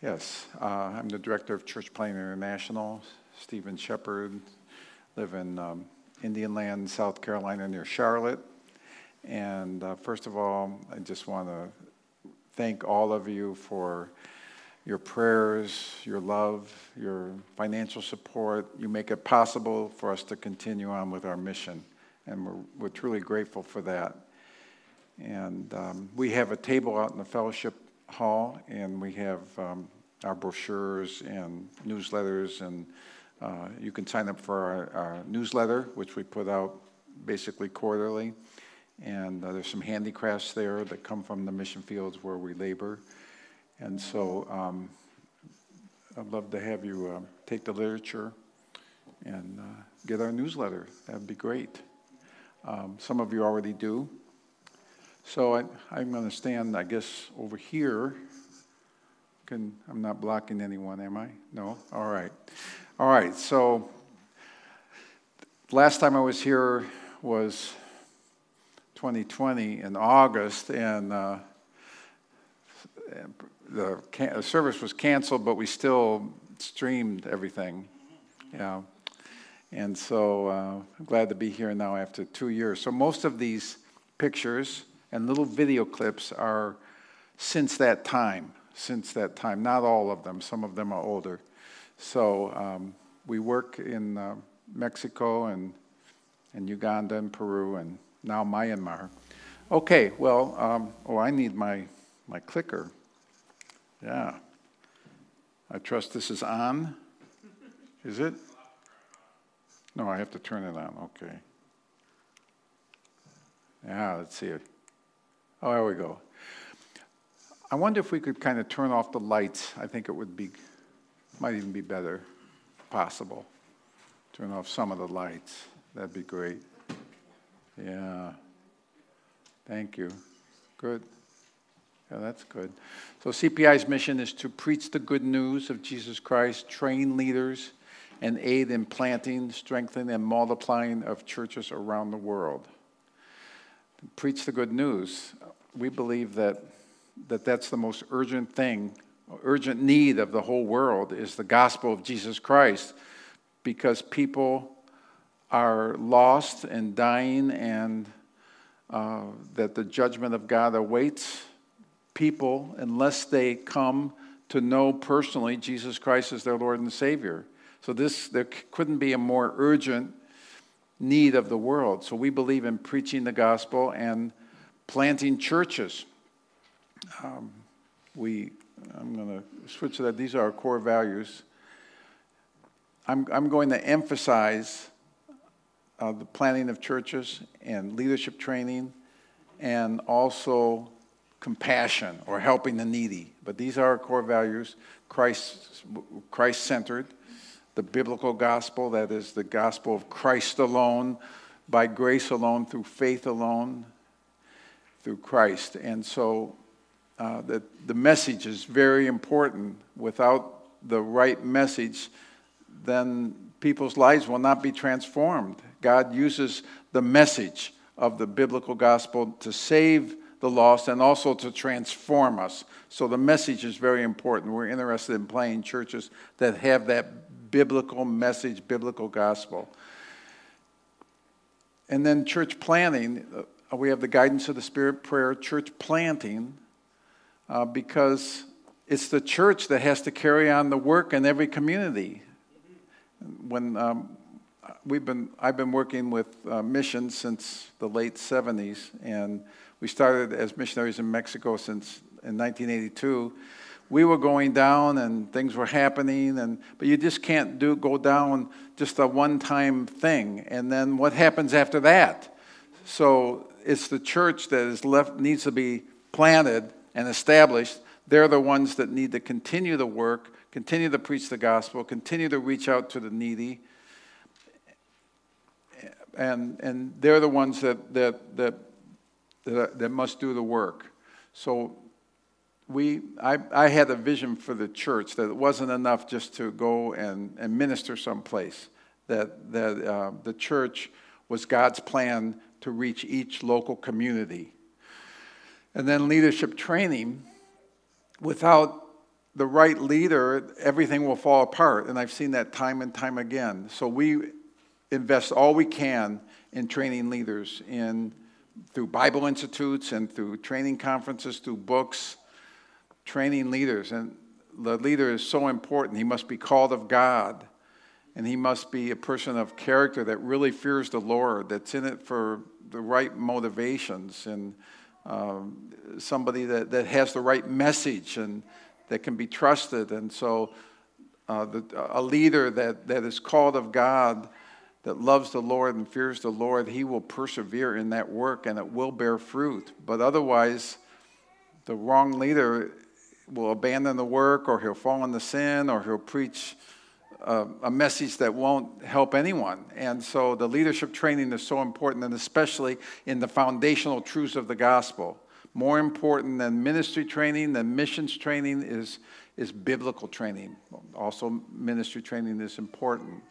Yes, uh, I'm the director of Church Planting International, Stephen Shepard. Live in um, Indian Land, South Carolina, near Charlotte. And uh, first of all, I just want to thank all of you for your prayers, your love, your financial support. You make it possible for us to continue on with our mission, and we're, we're truly grateful for that. And um, we have a table out in the fellowship hall, and we have um, our brochures and newsletters, and uh, you can sign up for our, our, newsletter, which we put out basically quarterly. And uh, there's some handicrafts there that come from the mission fields where we labor. And so um, I'd love to have you uh, take the literature and uh, get our newsletter. That'd be great. Um, some of you already do. So I, I'm going to stand, I guess, over here. Can, I'm not blocking anyone, am I? No? All right. All right. So last time I was here was 2020 in August, and uh, the, the service was canceled, but we still streamed everything. Yeah. And so uh, I'm glad to be here now after two years. So most of these pictures and little video clips are since that time, since that time. Not all of them, some of them are older. So um, we work in uh, Mexico and, and Uganda and Peru and now Myanmar. Okay, well, um, oh, I need my, my clicker. Yeah. I trust this is on. Is it? No, I have to turn it on. Okay. Yeah, let's see it. Oh, there we go. I wonder if we could kind of turn off the lights. I think it would be, might even be better, possible. Turn off some of the lights. That'd be great. Yeah. Thank you. Good. Yeah, that's good. So, CPI's mission is to preach the good news of Jesus Christ, train leaders, and aid in planting, strengthening, and multiplying of churches around the world preach the good news. We believe that, that that's the most urgent thing, urgent need of the whole world is the gospel of Jesus Christ because people are lost and dying and uh, that the judgment of God awaits people unless they come to know personally Jesus Christ as their Lord and Savior. So this there couldn't be a more urgent need of the world. So we believe in preaching the gospel and planting churches. Um, we, I'm going to switch to that. These are our core values. I'm, I'm going to emphasize uh, the planting of churches and leadership training and also compassion or helping the needy. But these are our core values Christ, Christ centered the biblical gospel, that is the gospel of Christ alone, by grace alone, through faith alone, through Christ. And so uh, the, the message is very important. Without the right message, then people's lives will not be transformed. God uses the message of the biblical gospel to save the lost and also to transform us. So the message is very important. We're interested in planting churches that have that biblical message, biblical gospel. And then church planting, uh, we have the guidance of the Spirit prayer, church planting, uh, because it's the church that has to carry on the work in every community. When um, we've been, I've been working with uh, missions since the late 70s, and we started as missionaries in Mexico since in 1982 we were going down and things were happening and but you just can't do go down just a one time thing. And then what happens after that? So it's the church that is left needs to be planted and established. They're the ones that need to continue the work continue to preach the gospel continue to reach out to the needy. And and they're the ones that that that that, that must do the work. So we, I, I had a vision for the church that it wasn't enough just to go and, and minister someplace, that, that uh, the church was God's plan to reach each local community. And then leadership training, without the right leader, everything will fall apart. And I've seen that time and time again. So we invest all we can in training leaders in through Bible institutes and through training conferences, through books, training leaders. And the leader is so important. He must be called of God, and he must be a person of character that really fears the Lord, that's in it for the right motivations, and um, somebody that, that has the right message and that can be trusted. And so, uh, the, a leader that, that is called of God, that loves the Lord and fears the Lord, he will persevere in that work and it will bear fruit. But otherwise, the wrong leader will abandon the work or he'll fall into sin or he'll preach uh, a message that won't help anyone. And so the leadership training is so important, and especially in the foundational truths of the gospel. More important than ministry training, than missions training, is, is biblical training. Also, ministry training is important.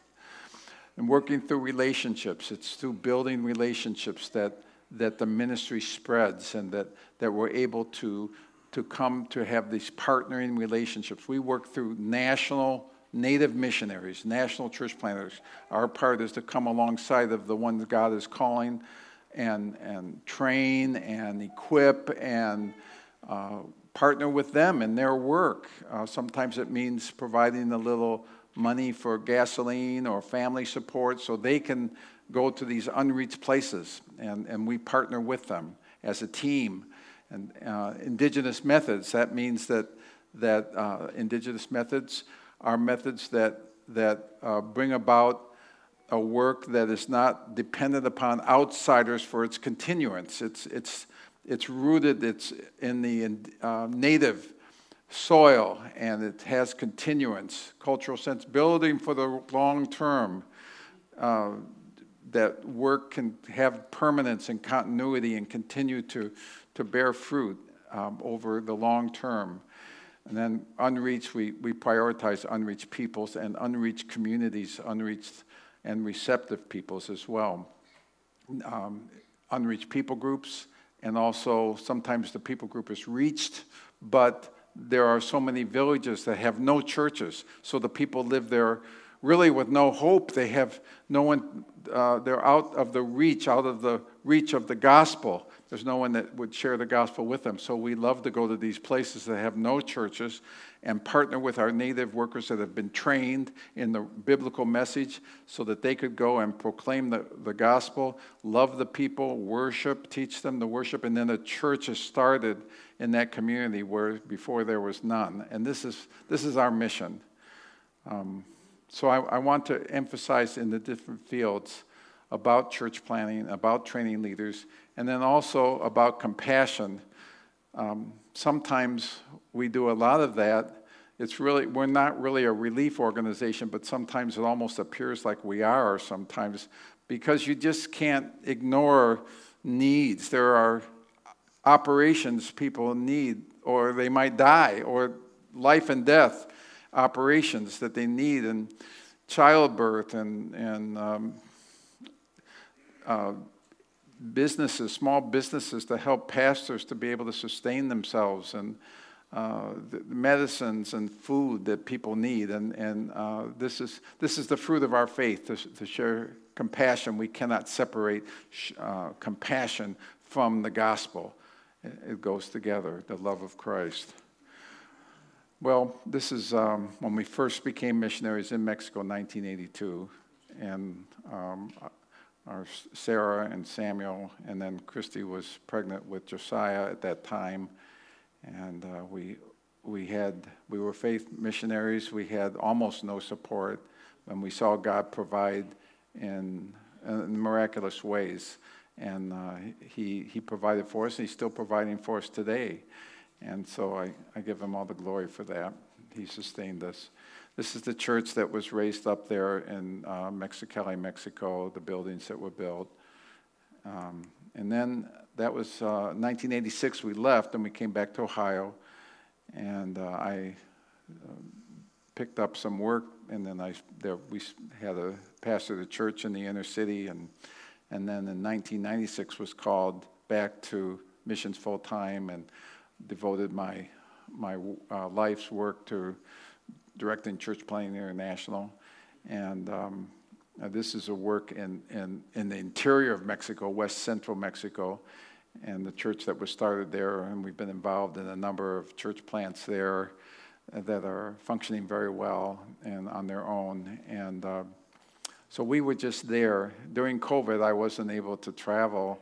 And working through relationships, it's through building relationships that, that the ministry spreads and that, that we're able to, to come to have these partnering relationships. We work through national native missionaries, national church planters. Our part is to come alongside of the ones God is calling and, and train and equip and uh, partner with them in their work. Uh, sometimes it means providing a little money for gasoline or family support so they can go to these unreached places, and, and we partner with them as a team. And uh, indigenous methods, that means that, that uh, indigenous methods are methods that, that uh, bring about a work that is not dependent upon outsiders for its continuance. It's, it's, it's rooted it's in the uh, native soil and it has continuance, cultural sense, building for the long term. Uh, that work can have permanence and continuity and continue to, to bear fruit um, over the long term. And then unreached, we, we prioritize unreached peoples and unreached communities, unreached and receptive peoples as well. Um, unreached people groups, and also sometimes the people group is reached, but there are so many villages that have no churches, so the people live there really with no hope. They have no one, uh, they're out of the reach, out of the reach of the gospel. There's no one that would share the gospel with them. So we love to go to these places that have no churches and partner with our native workers that have been trained in the biblical message so that they could go and proclaim the, the gospel, love the people, worship, teach them to worship, and then a church is started in that community where before there was none. And this is, this is our mission. Um, so I, I want to emphasize in the different fields about church planting, about training leaders, and then also about compassion. Um, sometimes we do a lot of that. It's really, we're not really a relief organization, but sometimes it almost appears like we are sometimes because you just can't ignore needs. There are operations people need, or they might die, or life and death operations that they need, and childbirth and, and um, uh, businesses, small businesses to help pastors to be able to sustain themselves and uh, the medicines and food that people need. And, and uh, this, is, this is the fruit of our faith to, to share compassion. We cannot separate uh, compassion from the gospel, it goes together, the love of Christ. Well, this is um, when we first became missionaries in Mexico in 1982. And um, our Sarah and Samuel, and then Christy was pregnant with Josiah at that time, and uh, we we had we were faith missionaries. We had almost no support, and we saw God provide in, in miraculous ways, and uh, he he provided for us, and He's still providing for us today, and so I, I give Him all the glory for that. He sustained us. This is the church that was raised up there in uh, Mexicali, Mexico, the buildings that were built. Um, and then that was uh, 1986, we left and we came back to Ohio. And uh, I uh, picked up some work, and then I, there, we had a pastor of the church in the inner city. And, and then in 1996 was called back to missions full time and devoted my my uh, life's work to directing Church Planting International. And um, uh, this is a work in, in, in the interior of Mexico, west central Mexico, and the church that was started there. And we've been involved in a number of church plants there that are functioning very well and on their own. And uh, so we were just there. During COVID, I wasn't able to travel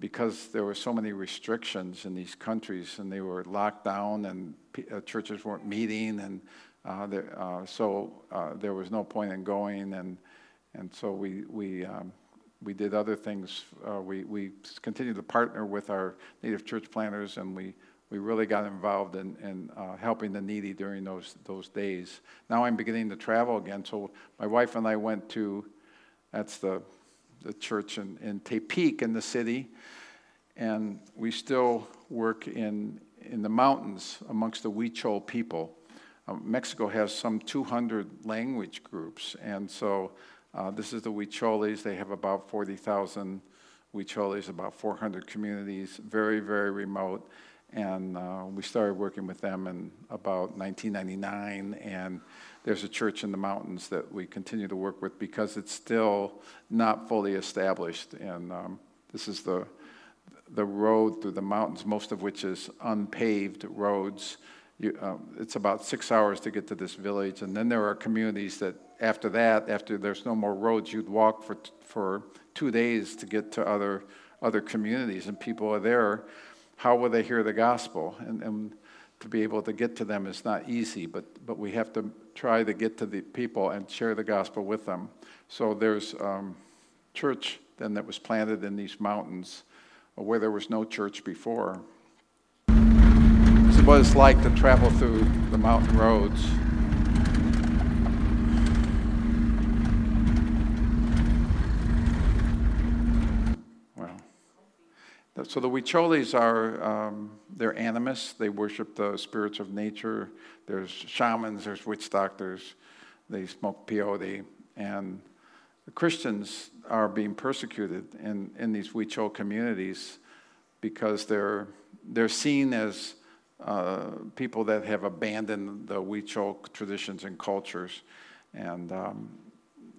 because there were so many restrictions in these countries and they were locked down and uh, churches weren't meeting and uh, there, uh, so uh, there was no point in going and and so we we um, we did other things. Uh, we we continued to partner with our native church planters and we we really got involved in, in uh, helping the needy during those those days. Now I'm beginning to travel again. So my wife and I went to that's the the church in, in Tepic in the city, and we still work in, in the mountains amongst the Huichol people. Um, Mexico has some 200 language groups, and so uh, this is the Huicholes. They have about 40,000 Huicholes, about 400 communities, very, very remote. And uh, we started working with them in about 1999, and there's a church in the mountains that we continue to work with because it's still not fully established. And um, this is the the road through the mountains, most of which is unpaved roads. You, um, it's about six hours to get to this village, and then there are communities that after that, after there's no more roads, you'd walk for for two days to get to other other communities, and people are there. How will they hear the gospel? And, and to be able to get to them is not easy, but but we have to try to get to the people and share the gospel with them. So there's um, church then that was planted in these mountains where there was no church before. This is what it's like to travel through the mountain roads. So the Huicholes are, um, they're animists. They worship the spirits of nature. There's shamans, there's witch doctors. They smoke peyote. And the Christians are being persecuted in, in these Huichol communities because they're, they're seen as uh, people that have abandoned the Huichol traditions and cultures. And, um,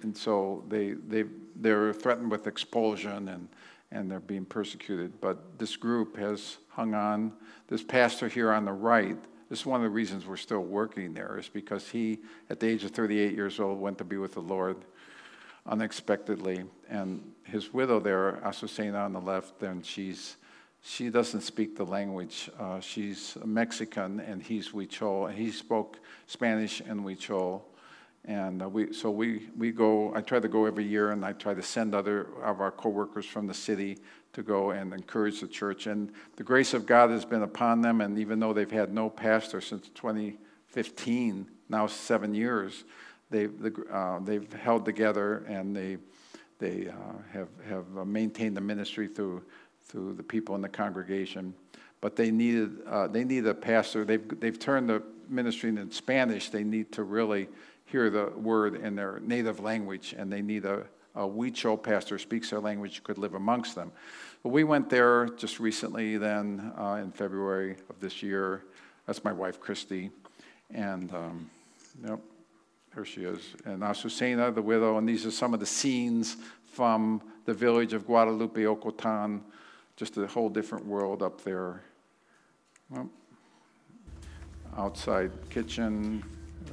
and so they, they, they're threatened with expulsion and, and they're being persecuted. But this group has hung on. This pastor here on the right, this is one of the reasons we're still working there, is because he, at the age of 38 years old, went to be with the Lord unexpectedly. And his widow there, Azucena on the left, then she's she doesn't speak the language. Uh, she's Mexican and he's Huichol. And he spoke Spanish and Huichol. And uh, we, so we, we go, I try to go every year and I try to send other of our coworkers from the city to go and encourage the church. And the grace of God has been upon them. And even though they've had no pastor since 2015, now seven years, they've, uh, they've held together and they, they uh, have, have maintained the ministry through, through the people in the congregation. But they needed, uh, they need a pastor. They've, they've turned the ministry in Spanish. They need to really hear the word in their native language, and they need a, a pastor speaks their language could live amongst them. But we went there just recently, then uh, in February of this year. That's my wife, Christy. And um, yep, there she is. And Azucena, the widow, and these are some of the scenes from the village of Guadalupe, Ocotan, just a whole different world up there. Well, outside kitchen,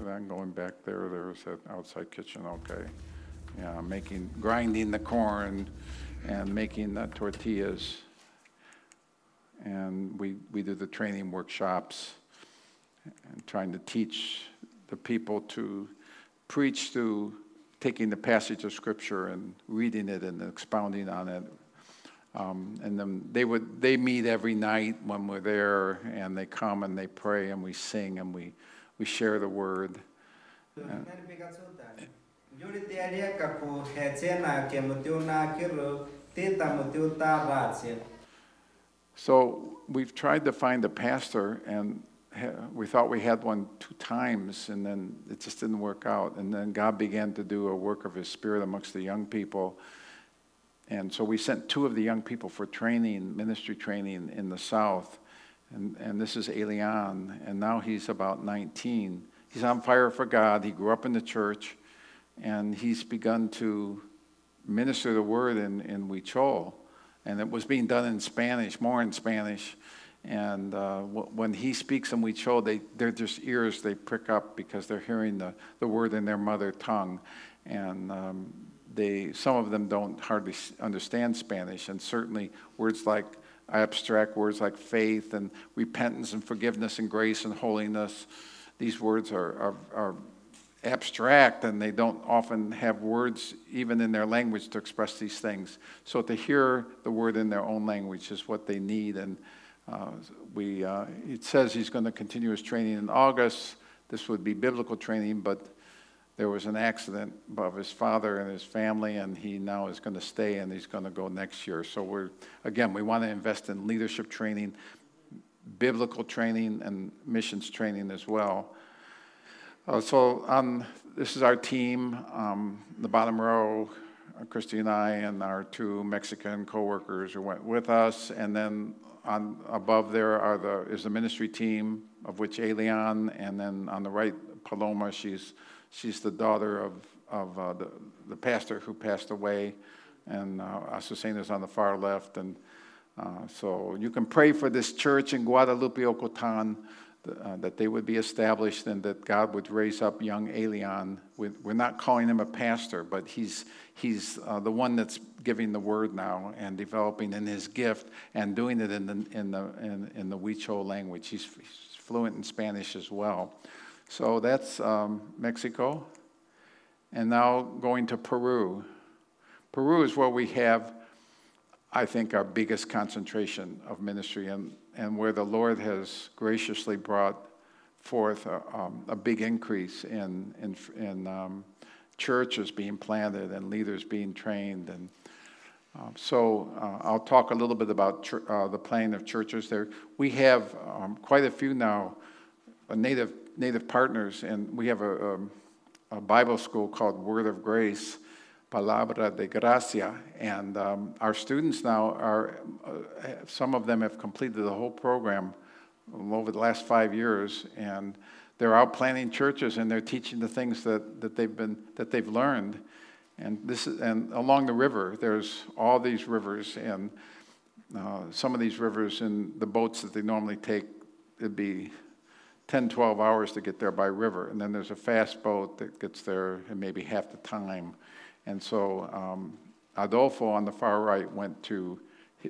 then going back there, there's that outside kitchen, okay. Yeah, making, grinding the corn and making the tortillas. And we, we do the training workshops and trying to teach the people to preach through taking the passage of Scripture and reading it and expounding on it. Um, and then they would they meet every night when we're there, and they come and they pray and we sing and we we share the word. So we've tried to find a pastor, and we thought we had one two times, and then it just didn't work out. And then God began to do a work of His Spirit amongst the young people. And so we sent two of the young people for training, ministry training in the South. And, and this is Elian, and now he's about 19. He's on fire for God. He grew up in the church, and he's begun to minister the word in, in Huichol. And it was being done in Spanish, more in Spanish. And uh, when he speaks in Huichol, they, their just ears, they prick up because they're hearing the, the word in their mother tongue. And um, they, some of them don't hardly understand Spanish, and certainly words like abstract words like faith and repentance and forgiveness and grace and holiness. These words are, are, are, abstract and they don't often have words even in their language to express these things. So to hear the word in their own language is what they need. And uh, we, uh, it says he's going to continue his training in August. This would be biblical training, but there was an accident of his father and his family, and he now is going to stay and he's going to go next year. So we're again, we want to invest in leadership training, biblical training, and missions training as well. Uh, so on, this is our team. Um, the bottom row, Christy and I, and our two Mexican coworkers who went with us, and then on above there are the is the ministry team of which Elian, and then on the right Paloma, she's She's the daughter of, of uh, the, the pastor who passed away, and uh, is on the far left. And uh, so you can pray for this church in Guadalupe, Ocotan, uh, that they would be established and that God would raise up young Elian. We're not calling him a pastor, but he's, he's uh, the one that's giving the word now and developing in his gift and doing it in the, in the, in, in the Huichol language. He's, he's fluent in Spanish as well. So that's um, Mexico. And now going to Peru. Peru is where we have, I think, our biggest concentration of ministry and, and where the Lord has graciously brought forth a, um, a big increase in, in, in um, churches being planted and leaders being trained. And uh, so uh, I'll talk a little bit about ch- uh, the planning of churches there. We have um, quite a few now, native Native partners, and we have a, um, a, Bible school called Word of Grace, Palabra de Gracia, and um, our students now are, uh, some of them have completed the whole program over the last five years, and they're out planting churches and they're teaching the things that, that they've been that they've learned. And this is, and along the river, there's all these rivers, and uh, some of these rivers in the boats that they normally take, it'd be 10, 12 hours to get there by river. And then there's a fast boat that gets there in maybe half the time. And so um, Adolfo on the far right went to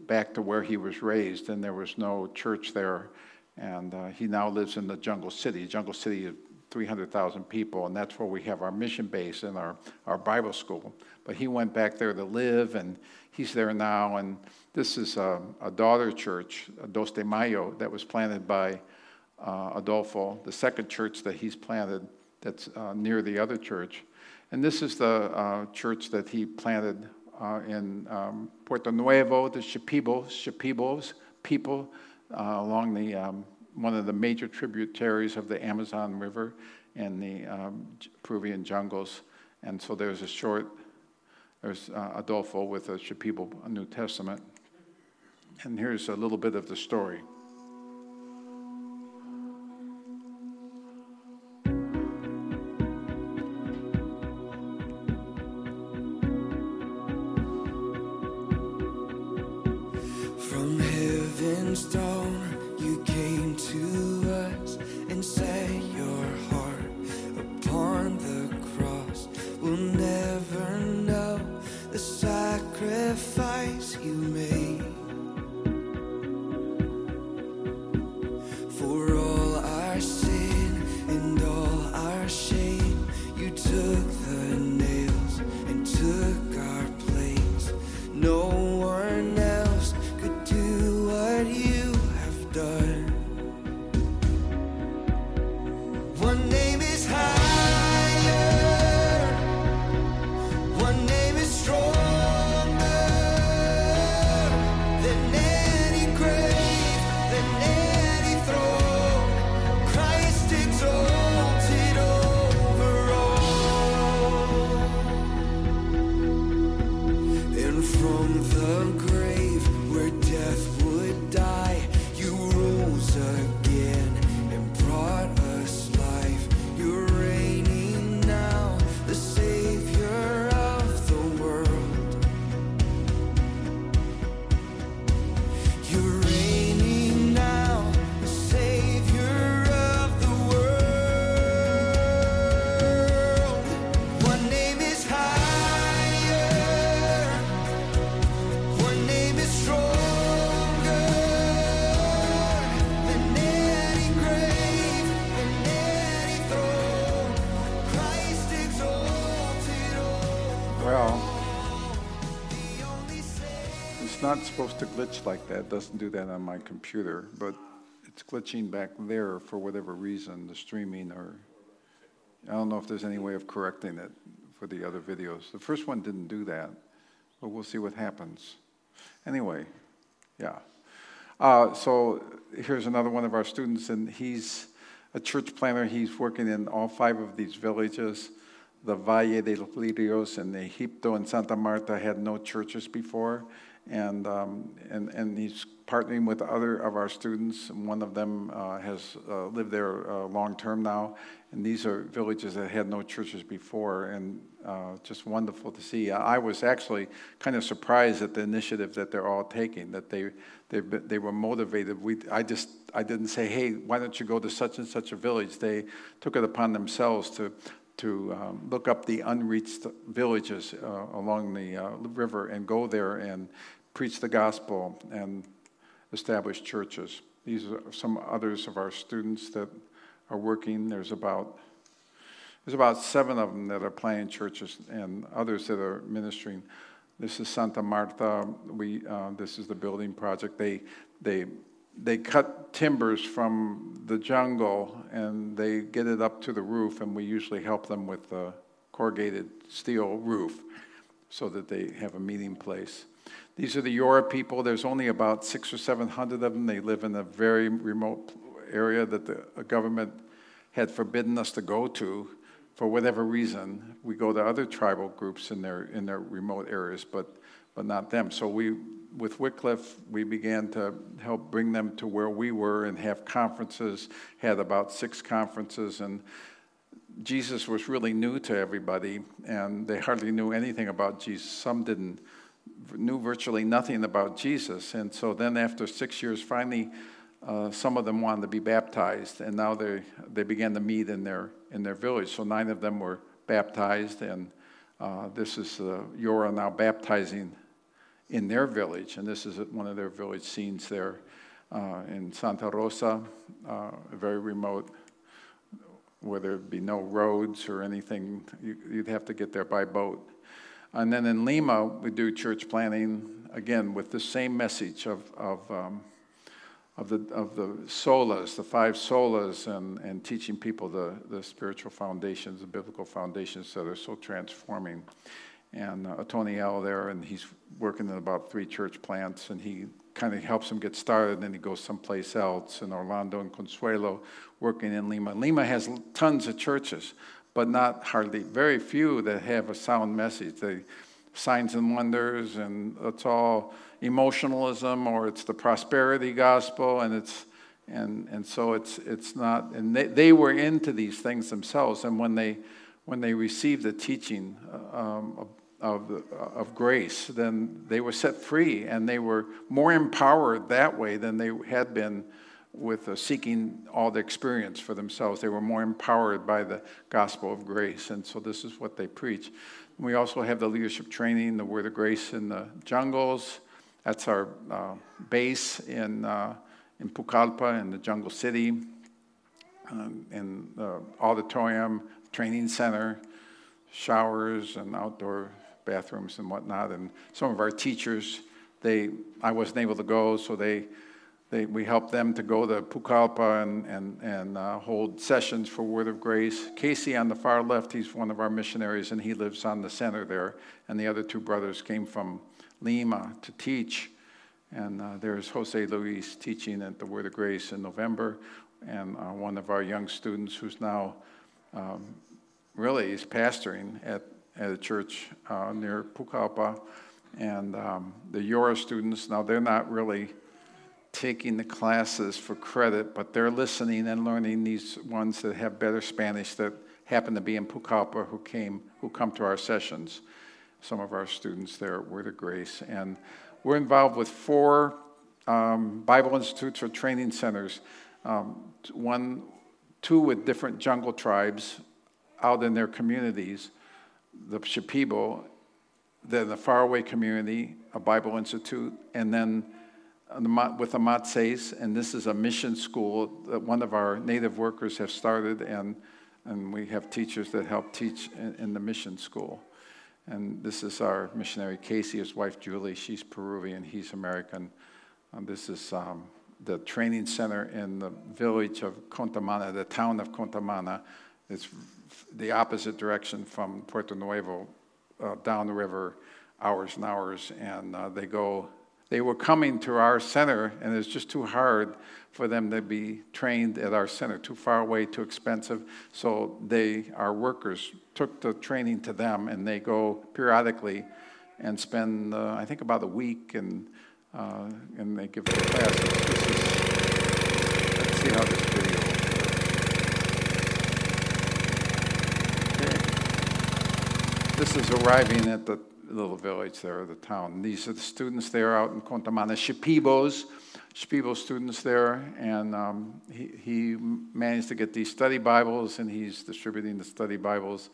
back to where he was raised, and there was no church there. And uh, he now lives in the Jungle City. Jungle City is 300,000 people, and that's where we have our mission base and our, our Bible school. But he went back there to live, and he's there now. And this is a, a daughter church, Dos de Mayo, that was planted by uh, Adolfo, the second church that he's planted that's uh, near the other church. And this is the uh, church that he planted uh, in um, Puerto Nuevo, the Shipibos, Shipibos people uh, along the, um, one of the major tributaries of the Amazon River and the um, Peruvian jungles. And so there's a short, there's Adolfo with a Shipibo New Testament. And here's a little bit of the story. Supposed to glitch like that. It doesn't do that on my computer, but it's glitching back there for whatever reason, the streaming or I don't know if there's any way of correcting it for the other videos. The first one didn't do that, but we'll see what happens. Anyway, yeah. Uh, so here's another one of our students, and he's a church planter. He's working in all five of these villages. The Valle de los Lirios and Egipto and Santa Marta had no churches before, and, um, and, and he's partnering with other of our students. One of them uh, has uh, lived there uh, long term now, and these are villages that had no churches before, and uh, just wonderful to see. I was actually kind of surprised at the initiative that they're all taking. That they they they were motivated. We I just I didn't say, hey, why don't you go to such and such a village? They took it upon themselves to to um, look up the unreached villages uh, along the uh, river and go there and preach the gospel and establish churches. These are some others of our students that are working. There's about there's about seven of them that are planting churches and others that are ministering. This is Santa Marta. We uh, this is the building project. They they they cut timbers from the jungle and they get it up to the roof, and we usually help them with the corrugated steel roof so that they have a meeting place. These are the Yora people. There's only about six or seven hundred of them. They live in a very remote area that the government had forbidden us to go to for whatever reason. We go to other tribal groups in their, in their remote areas, but, but not them. So we, with Wycliffe, we began to help bring them to where we were and have conferences, had about six conferences, and Jesus was really new to everybody, and they hardly knew anything about Jesus. Some didn't knew virtually nothing about Jesus, and so then after six years, finally uh, some of them wanted to be baptized, and now they, they began to meet in their, in their village. So nine of them were baptized, and uh, this is uh, Yora now baptizing in their village, and this is one of their village scenes there uh, in Santa Rosa, uh, very remote, where there'd be no roads or anything. You, would have to get there by boat. And then in Lima, we do church planting, again, with the same message of, of um, of the, of the solas, the five solas, and, and teaching people the, the spiritual foundations, the biblical foundations that are so transforming. And uh, Tony L there, and he's working in about three church plants, and he kind of helps him get started, and then he goes someplace else. And Orlando and Consuelo working in Lima. Lima has tons of churches, but not hardly, very few that have a sound message. They, signs and wonders, and it's all emotionalism or it's the prosperity gospel, and it's and and so it's it's not. And they, they were into these things themselves, and when they when they received the teaching uh, um, of, of, grace, then they were set free, and they were more empowered that way than they had been with uh, seeking all the experience for themselves. They were more empowered by the gospel of grace, and so this is what they preach. We also have the leadership training, the Word of Grace in the jungles. That's our uh, base in, uh, in Pucallpa, in the jungle city, um, in the auditorium, training center, showers and outdoor bathrooms and whatnot. And some of our teachers, they, I wasn't able to go, so they they, we helped them to go to Pucallpa and, and, and uh, hold sessions for Word of Grace. Casey on the far left, he's one of our missionaries, and he lives on the center there. And the other two brothers came from Lima to teach. And uh, there's Jose Luis teaching at the Word of Grace in November. And uh, one of our young students who's now um, really is pastoring at, at a church uh, near Pucallpa. And um, the Yora students, now they're not really taking the classes for credit, but they're listening and learning these ones that have better Spanish that happen to be in Pucallpa who came, who come to our sessions. Some of our students there at Word of Grace. And we're involved with four um, Bible institutes or training centers. Um, one, two with different jungle tribes out in their communities, the Shipibo, then the faraway community, a Bible institute, and then with the Matses, and this is a mission school that one of our native workers have started, and, and we have teachers that help teach in, in the mission school. And this is our missionary Casey, his wife Julie. She's Peruvian, he's American. And this is um, the training center in the village of Contamana, the town of Contamana. It's the opposite direction from Puerto Nuevo, uh, down the river, hours and hours. And uh, they go, they were coming to our center, and it's just too hard for them to be trained at our center, too far away, too expensive. So they, our workers, took the training to them, and they go periodically and spend, uh, I think, about a week, and uh, and they give the classes. Is, let's see how this video. Okay. This is arriving at the little village there, the town. These are the students there out in Contamana, Shipibos. Spiegel students there, and um, he, he managed to get these study Bibles, and he's distributing the study Bibles.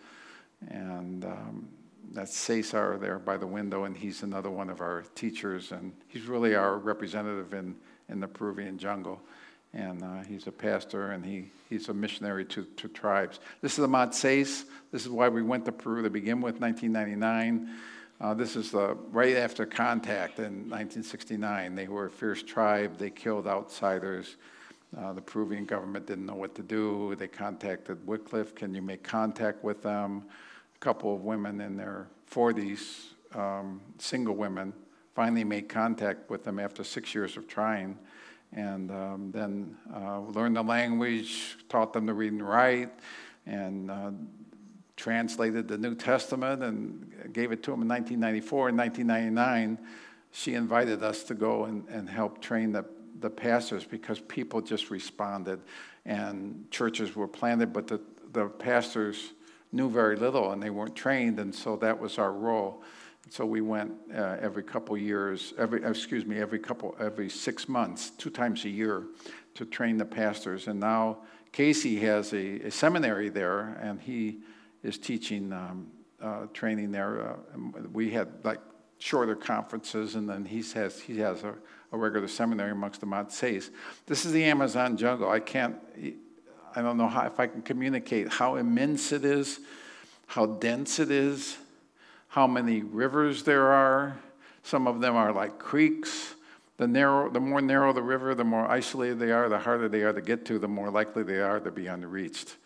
And um, that's Cesar there by the window, and he's another one of our teachers, and he's really our representative in, in the Peruvian jungle. And uh, he's a pastor, and he, he's a missionary to, to tribes. This is the Matses. This is why we went to Peru to begin with, 1999. Uh, this is the, right after contact in 1969. They were a fierce tribe. They killed outsiders. Uh, the Peruvian government didn't know what to do. They contacted Wycliffe. Can you make contact with them? A couple of women in their 40s, um, single women, finally made contact with them after six years of trying. And um, then uh, learned the language, taught them to read and write, and uh, translated the New Testament and gave it to them in 1994. In 1999, she invited us to go and, and help train the, the pastors because people just responded and churches were planted, but the, the pastors knew very little and they weren't trained, and so that was our role. So we went uh, every couple years, every excuse me, every couple, every six months, two times a year, to train the pastors. And now Casey has a, a seminary there, and he is teaching um, uh, training there. Uh, we had like shorter conferences, and then he has he has a, a regular seminary amongst the Matses. This is the Amazon jungle. I can't. I don't know how, if I can communicate how immense it is, how dense it is, how many rivers there are. Some of them are like creeks. The, narrow, the more narrow the river, the more isolated they are, the harder they are to get to, the more likely they are to be unreached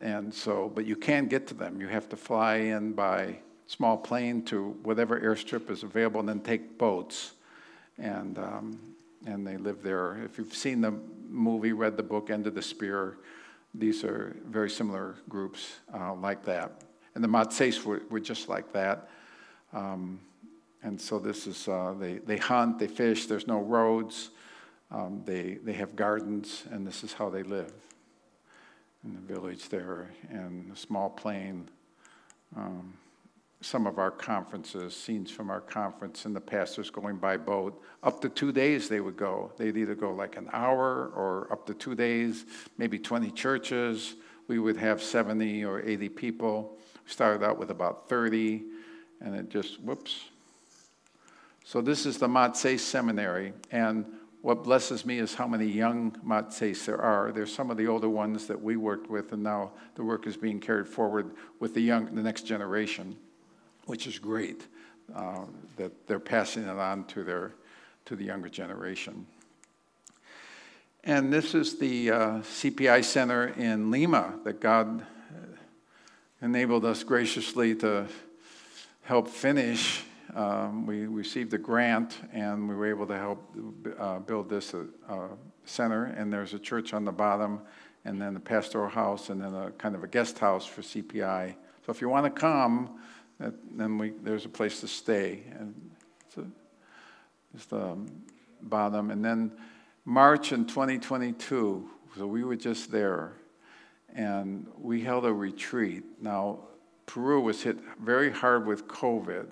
and so, but you can't get to them. You have to fly in by small plane to whatever airstrip is available and then take boats. And, um, and they live there. If you've seen the movie, read the book, End of the Spear, these are very similar groups uh, like that. And the Matses were, were just like that. Um, and so this is, uh, they, they hunt, they fish, there's no roads, um, they, they have gardens, and this is how they live in the village there and a small plane. Um, some of our conferences, scenes from our conference, and the pastors going by boat. Up to two days they would go. They'd either go like an hour or up to two days, maybe 20 churches. We would have 70 or 80 people. Started out with about 30, and it just, whoops. So this is the Matses Seminary, and what blesses me is how many young Matses there are. There's some of the older ones that we worked with, and now the work is being carried forward with the young, the next generation, which is great uh, that they're passing it on to their to the younger generation. And this is the uh, CPI Center in Lima that God enabled us graciously to help finish um, we received a grant and we were able to help uh, build this uh, uh, center. And there's a church on the bottom, and then a pastoral house, and then a kind of a guest house for CPI. So if you want to come, then we, there's a place to stay. And a, it's the bottom. And then March in 2022, so we were just there, and we held a retreat. Now, Peru was hit very hard with COVID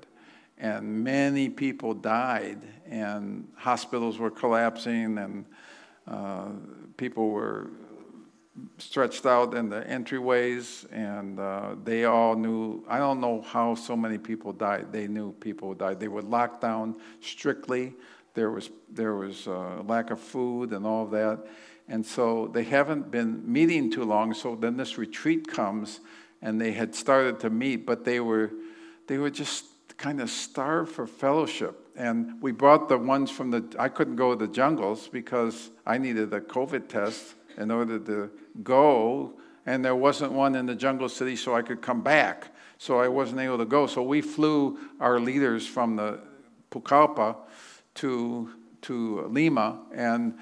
and many people died, and hospitals were collapsing, and uh, people were stretched out in the entryways, and uh, they all knew. I don't know how so many people died. They knew people died. They were locked down strictly. There was there was uh, lack of food and all of that, and so they haven't been meeting too long. So then this retreat comes, and they had started to meet, but they were they were just kind of starved for fellowship. And we brought the ones from the, I couldn't go to the jungles because I needed a COVID test in order to go, and there wasn't one in the jungle city so I could come back. So I wasn't able to go. So we flew our leaders from the Pucallpa to, to Lima, and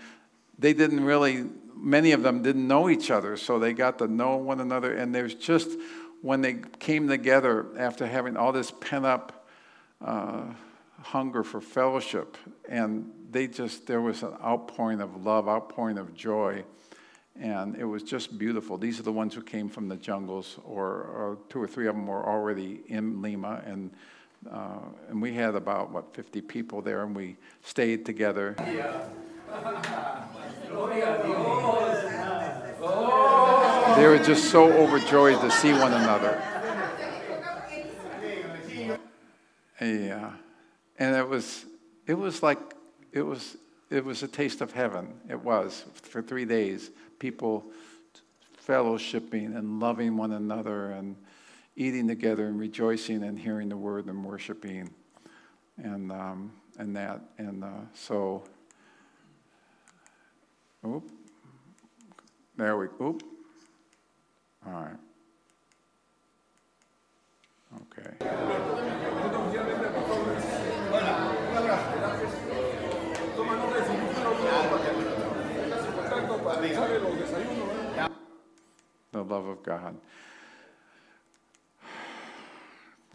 they didn't really, many of them didn't know each other, so they got to know one another. And there's just, when they came together after having all this pent up uh, hunger for fellowship. And they just, there was an outpouring of love, outpouring of joy. And it was just beautiful. These are the ones who came from the jungles, or, or two or three of them were already in Lima. And, uh, and we had about, what, 50 people there, and we stayed together. They were just so overjoyed to see one another. Yeah and it was it was like it was it was a taste of heaven. It was for three days. People fellowshipping and loving one another and eating together and rejoicing and hearing the word and worshiping and um, and that and uh, so. Oop. There we. Oop. All right. Okay. The love of God.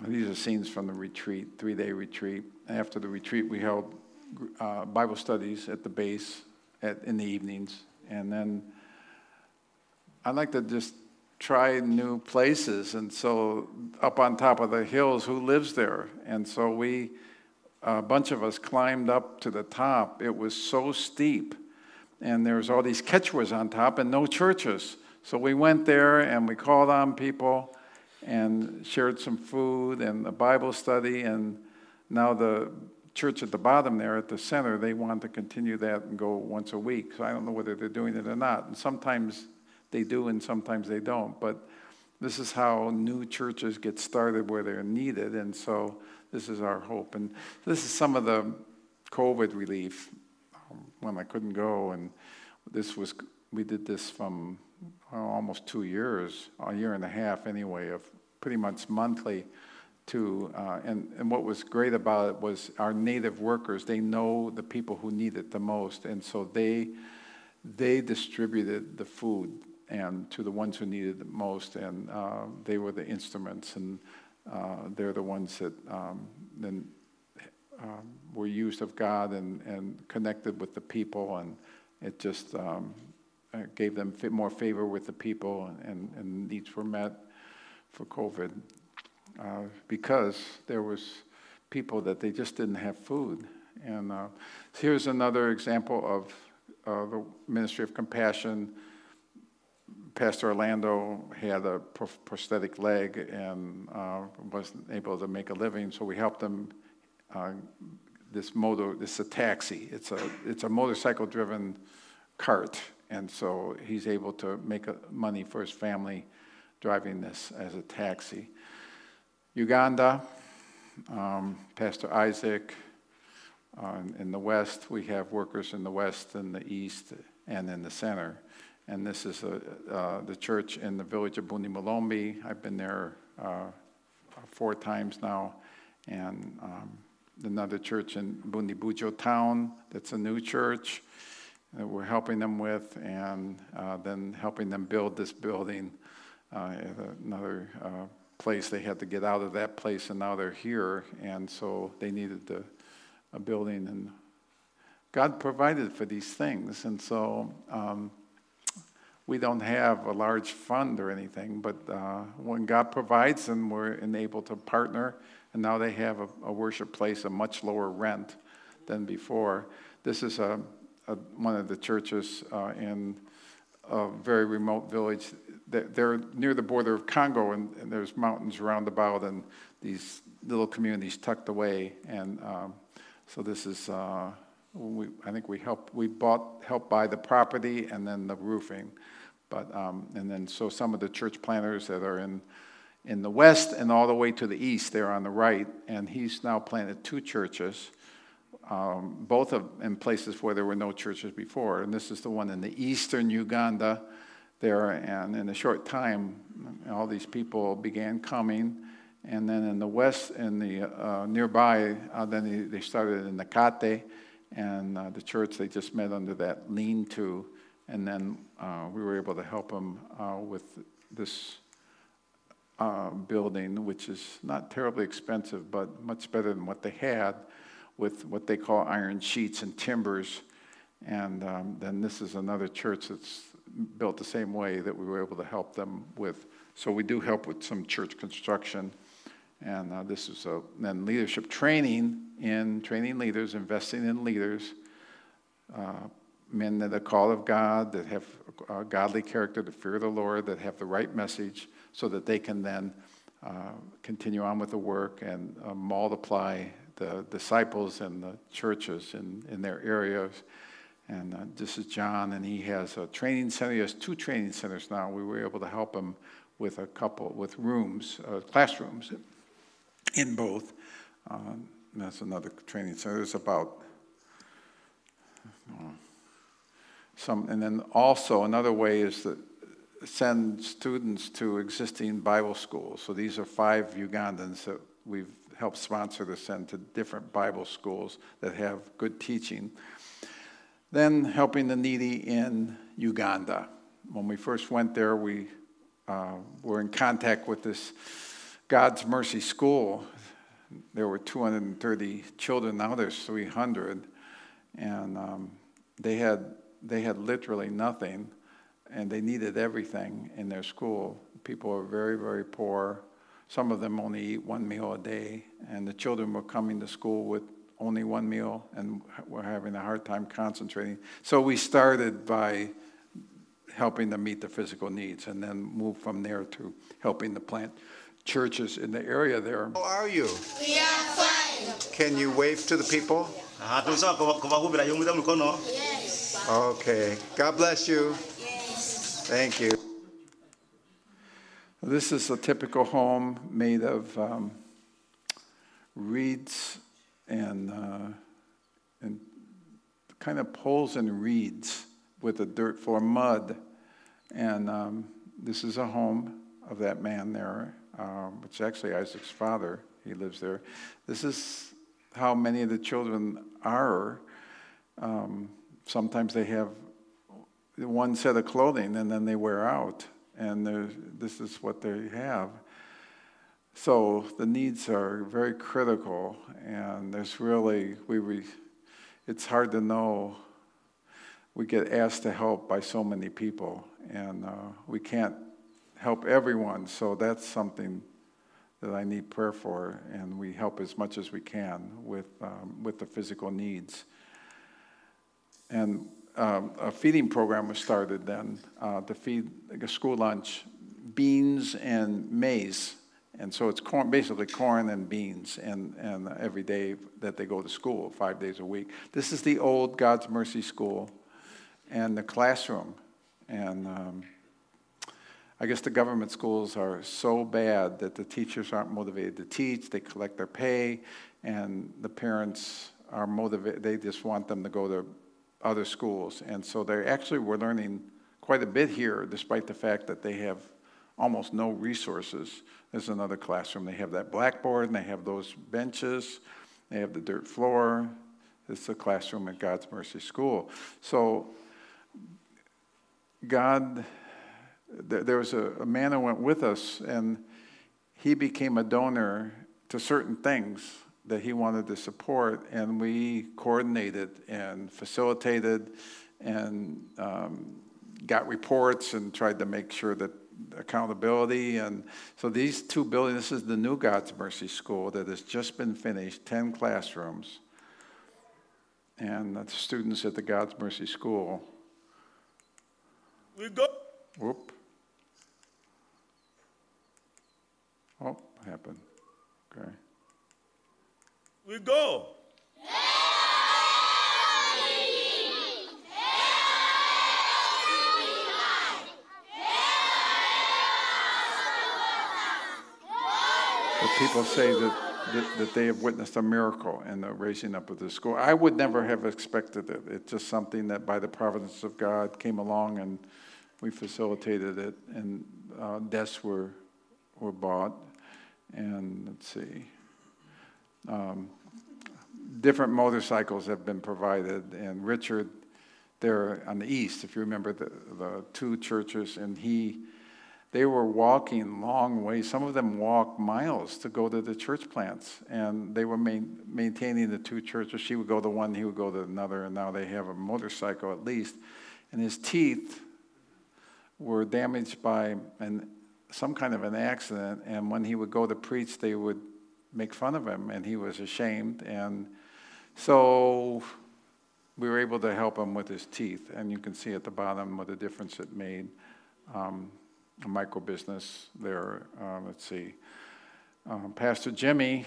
These are scenes from the retreat, three day retreat. After the retreat, we held uh, Bible studies at the base at, in the evenings. And then I like to just try new places. And so, up on top of the hills, who lives there? And so, we, a bunch of us, climbed up to the top. It was so steep and there was all these quechuas on top and no churches. So we went there and we called on people and shared some food and a Bible study. And now the church at the bottom there at the center, they want to continue that and go once a week. So I don't know whether they're doing it or not. And sometimes they do and sometimes they don't. But this is how new churches get started where they're needed. And so this is our hope. And this is some of the COVID relief um, when I couldn't go. And this was, we did this from well, almost two years, a year and a half anyway, of pretty much monthly to, uh, and, and what was great about it was our native workers, they know the people who need it the most. And so they, they distributed the food and to the ones who needed it most, and uh, they were the instruments, and uh, they're the ones that um, then um, were used of God and, and connected with the people, and it just um, gave them more favor with the people, and, and needs were met for COVID uh, because there was people that they just didn't have food. And uh, here's another example of uh, the Ministry of Compassion. Pastor Orlando had a prosthetic leg and uh, wasn't able to make a living, so we helped him uh, this motor, this is a taxi. It's a, it's a motorcycle-driven cart, and so he's able to make money for his family driving this as a taxi. Uganda, um, Pastor Isaac. Uh, in the west, we have workers in the west and the east and in the center. And this is a, uh, the church in the village of Bundi Mulombi. I've been there uh, four times now, and um, another church in Bundibugyo town that's a new church that we're helping them with, and uh, then helping them build this building uh, another uh, place. They had to get out of that place, and now they're here, and so they needed the, a building. And God provided for these things, and so um, we don't have a large fund or anything, but uh, when God provides, then we're enabled to partner and now they have a, a worship place, a much lower rent than before. This is a, a one of the churches uh, in a very remote village. They're near the border of Congo, and, and there's mountains around about, and these little communities tucked away. And um, so this is, uh, we, I think we helped, we bought, helped buy the property and then the roofing. But, um, and then so some of the church planters that are in in the west and all the way to the east there on the right. And he's now planted two churches, um, both of, in places where there were no churches before. And this is the one in the eastern Uganda there. And in a short time, all these people began coming. And then in the west, in the uh, nearby, uh, then they, they, started in Nakate, and uh, the church they just met under that lean-to, and then uh, we were able to help them uh, with this uh, building, which is not terribly expensive, but much better than what they had, with what they call iron sheets and timbers. And um, then this is another church that's built the same way that we were able to help them with. So we do help with some church construction. And uh, this is a, then leadership training in training leaders, investing in leaders, uh, men that are called of God, that have a godly character, the fear the Lord, that have the right message, so that they can then uh, continue on with the work and uh, multiply the disciples and the churches in, in their areas. And uh, this is John, and he has a training center. He has two training centers now. We were able to help him with a couple, with rooms, uh, classrooms in both. Um, that's another training center. There's about uh, some, and then also another way is that send students to existing Bible schools. So these are five Ugandans that we've helped sponsor to send to different Bible schools that have good teaching. Then helping the needy in Uganda. When we first went there, we uh, were in contact with this God's Mercy School. There were 230 children, now there's 300. And um, they, had, they had literally nothing and they needed everything in their school. People were very, very poor. Some of them only eat one meal a day, and the children were coming to school with only one meal and we're having a hard time concentrating. So we started by helping them meet the physical needs and then moved from there to helping the plant churches in the area there. How are you? We are fine. Can you wave to the people? Yes. Okay. God bless you. Yes. Thank you. This is a typical home made of um, reeds and, uh, and kind of poles and reeds with a dirt floor, mud. And um, this is a home of that man there, um, which actually Isaac's father. He lives there. This is how many of the children are. Um, sometimes they have one set of clothing and then they wear out. And this is what they have. So the needs are very critical, and there's really, we, we, it's hard to know. We get asked to help by so many people, and uh, we can't help everyone. So that's something that I need prayer for, and we help as much as we can with, um, with the physical needs. And um, a feeding program was started then uh, to feed like a school lunch beans and maize. And so it's corn, basically corn and beans, and, and every day that they go to school, five days a week. This is the old God's Mercy School and the classroom. And um, I guess the government schools are so bad that the teachers aren't motivated to teach. They collect their pay, and the parents are motivated. They just want them to go to other schools. And so they actually were learning quite a bit here, despite the fact that they have almost no resources. There's another classroom. They have that blackboard and they have those benches. They have the dirt floor. It's a classroom at God's Mercy School. So God, there was a, man who went with us, and he became a donor to certain things that he wanted to support, and we coordinated and facilitated and um, got reports and tried to make sure that accountability. And so these two buildings, this is the new God's Mercy School that has just been finished, 10 classrooms. And the students at the God's Mercy School. We go. Whoop. Oh, happened. Okay we go. People say that, that, that they have witnessed a miracle in the raising up of the school. I would never have expected it. It's just something that by the providence of God came along and we facilitated it, and uh, desks were, were bought. And let's see. Um, different motorcycles have been provided, and Richard, there on the east, if you remember the, the two churches, and he, they were walking long ways. Some of them walked miles to go to the church plants, and they were main, maintaining the two churches. She would go to one, he would go to another, and now they have a motorcycle at least. And his teeth were damaged by an, some kind of an accident, and when he would go to preach, they would make fun of him, and he was ashamed. And so we were able to help him with his teeth, and you can see at the bottom what a difference it made. Um, micro business there. Uh, let's see. Um, Pastor Jimmy,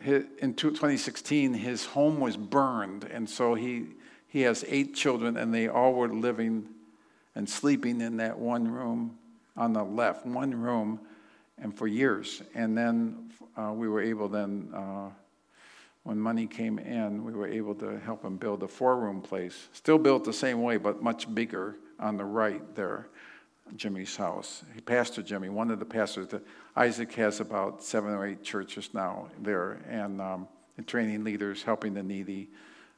his, in 2016, his home was burned, and so he he has eight children, and they all were living and sleeping in that one room on the left, one room, and for years. And then uh, we were able then. Uh, when money came in, we were able to help him build a four room place. Still built the same way, but much bigger on the right there, Jimmy's house. He Pastor Jimmy, one of the pastors. That Isaac has about seven or eight churches now there, and, um, training leaders, helping the needy.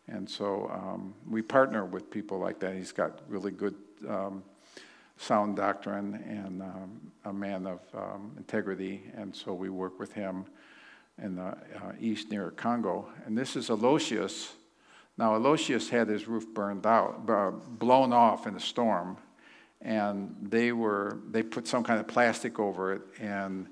And so um, we partner with people like that. He's got really good, um, sound doctrine and um, a man of um, integrity, and so we work with him in the uh, east near Congo. And this is Aloysius. Now, Aloysius had his roof burned out, uh, blown off in a storm, and they were they put some kind of plastic over it, and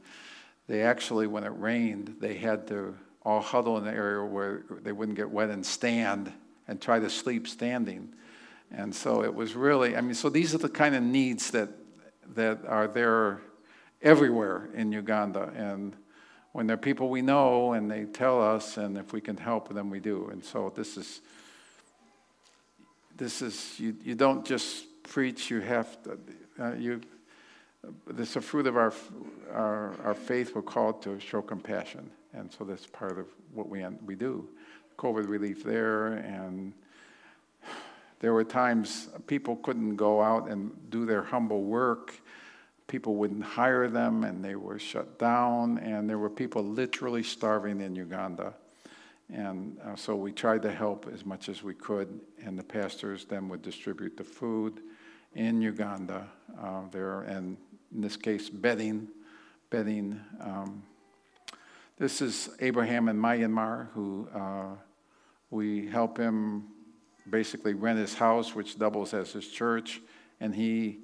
they actually, when it rained, they had to all huddle in the area where they wouldn't get wet and stand and try to sleep standing. And so it was really, I mean, so these are the kind of needs that that are there everywhere in Uganda, and when they're people we know and they tell us, and if we can help them, we do. And so this is, this is you, you don't just preach, you have to, uh, you, this is a fruit of our, our, our faith. We're called to show compassion. And so that's part of what we, we do. COVID relief there, and there were times people couldn't go out and do their humble work people wouldn't hire them and they were shut down and there were people literally starving in uganda and uh, so we tried to help as much as we could and the pastors then would distribute the food in uganda uh, there and in this case bedding bedding um, this is abraham in myanmar who uh, we help him basically rent his house which doubles as his church and he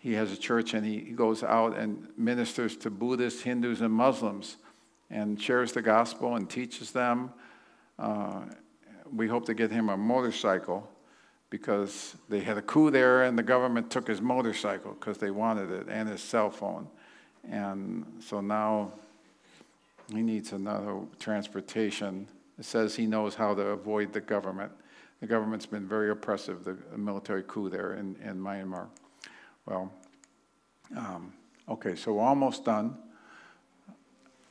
he has a church and he goes out and ministers to Buddhists, Hindus, and Muslims and shares the gospel and teaches them. Uh, we hope to get him a motorcycle because they had a coup there and the government took his motorcycle because they wanted it and his cell phone. And so now he needs another transportation. It says he knows how to avoid the government. The government's been very oppressive, the military coup there in, in Myanmar. Well, um, okay, so we're almost done.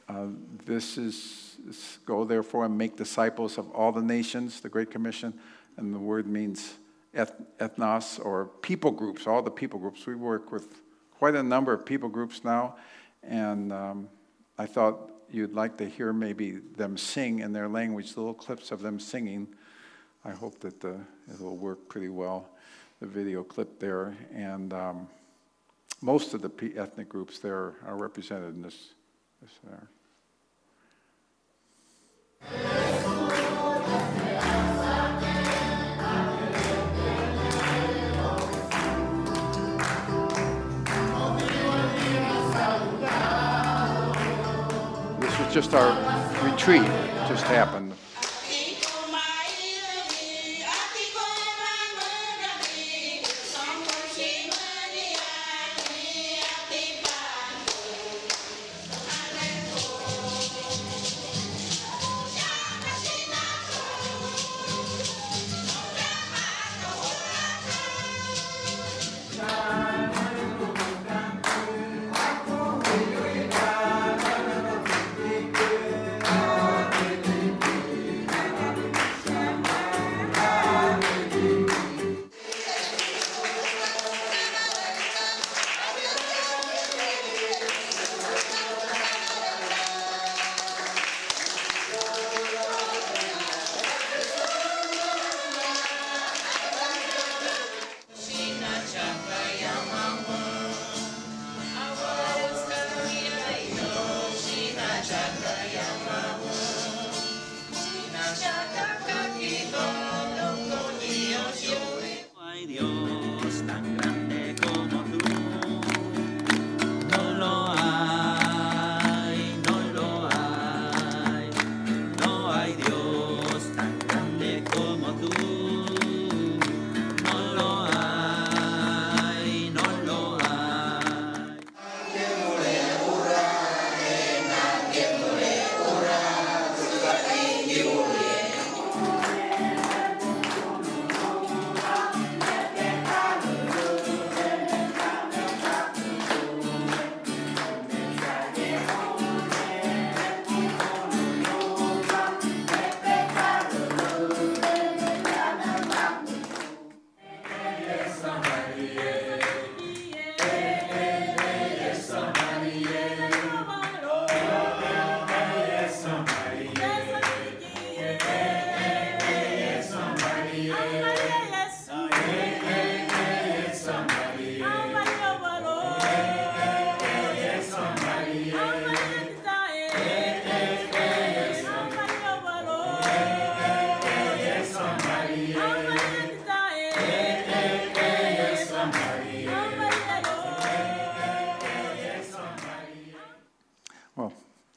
Uh, this is, is, go therefore and make disciples of all the nations, the Great Commission, and the word means ethnos or people groups, all the people groups. We work with quite a number of people groups now, and um, I thought you'd like to hear maybe them sing in their language, little clips of them singing. I hope that the, it'll work pretty well the video clip there. And um, most of the ethnic groups there are represented in this. this there. Just our retreat, just happened.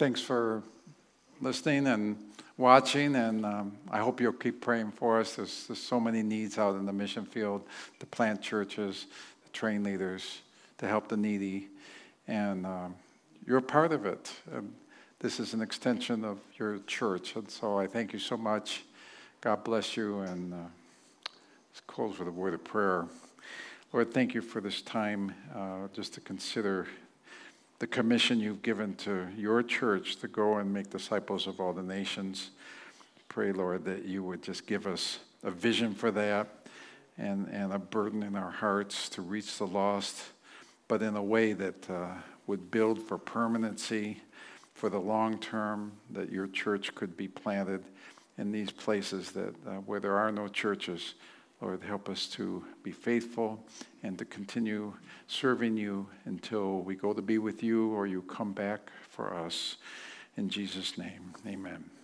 Thanks for listening and watching, and um, I hope you'll keep praying for us. There's, there's so many needs out in the mission field to plant churches, to train leaders, to help the needy, and um, you're part of it. This is an extension of your church, and so I thank you so much. God bless you, and uh, let's close with a word of prayer. Lord, thank you for this time uh, just to consider the commission you've given to your church to go and make disciples of all the nations. Pray, Lord, that you would just give us a vision for that and, and a burden in our hearts to reach the lost, but in a way that uh, would build for permanency, for the long term, that your church could be planted in these places that uh, where there are no churches. Lord, help us to be faithful and to continue serving you until we go to be with you or you come back for us. In Jesus' name, amen.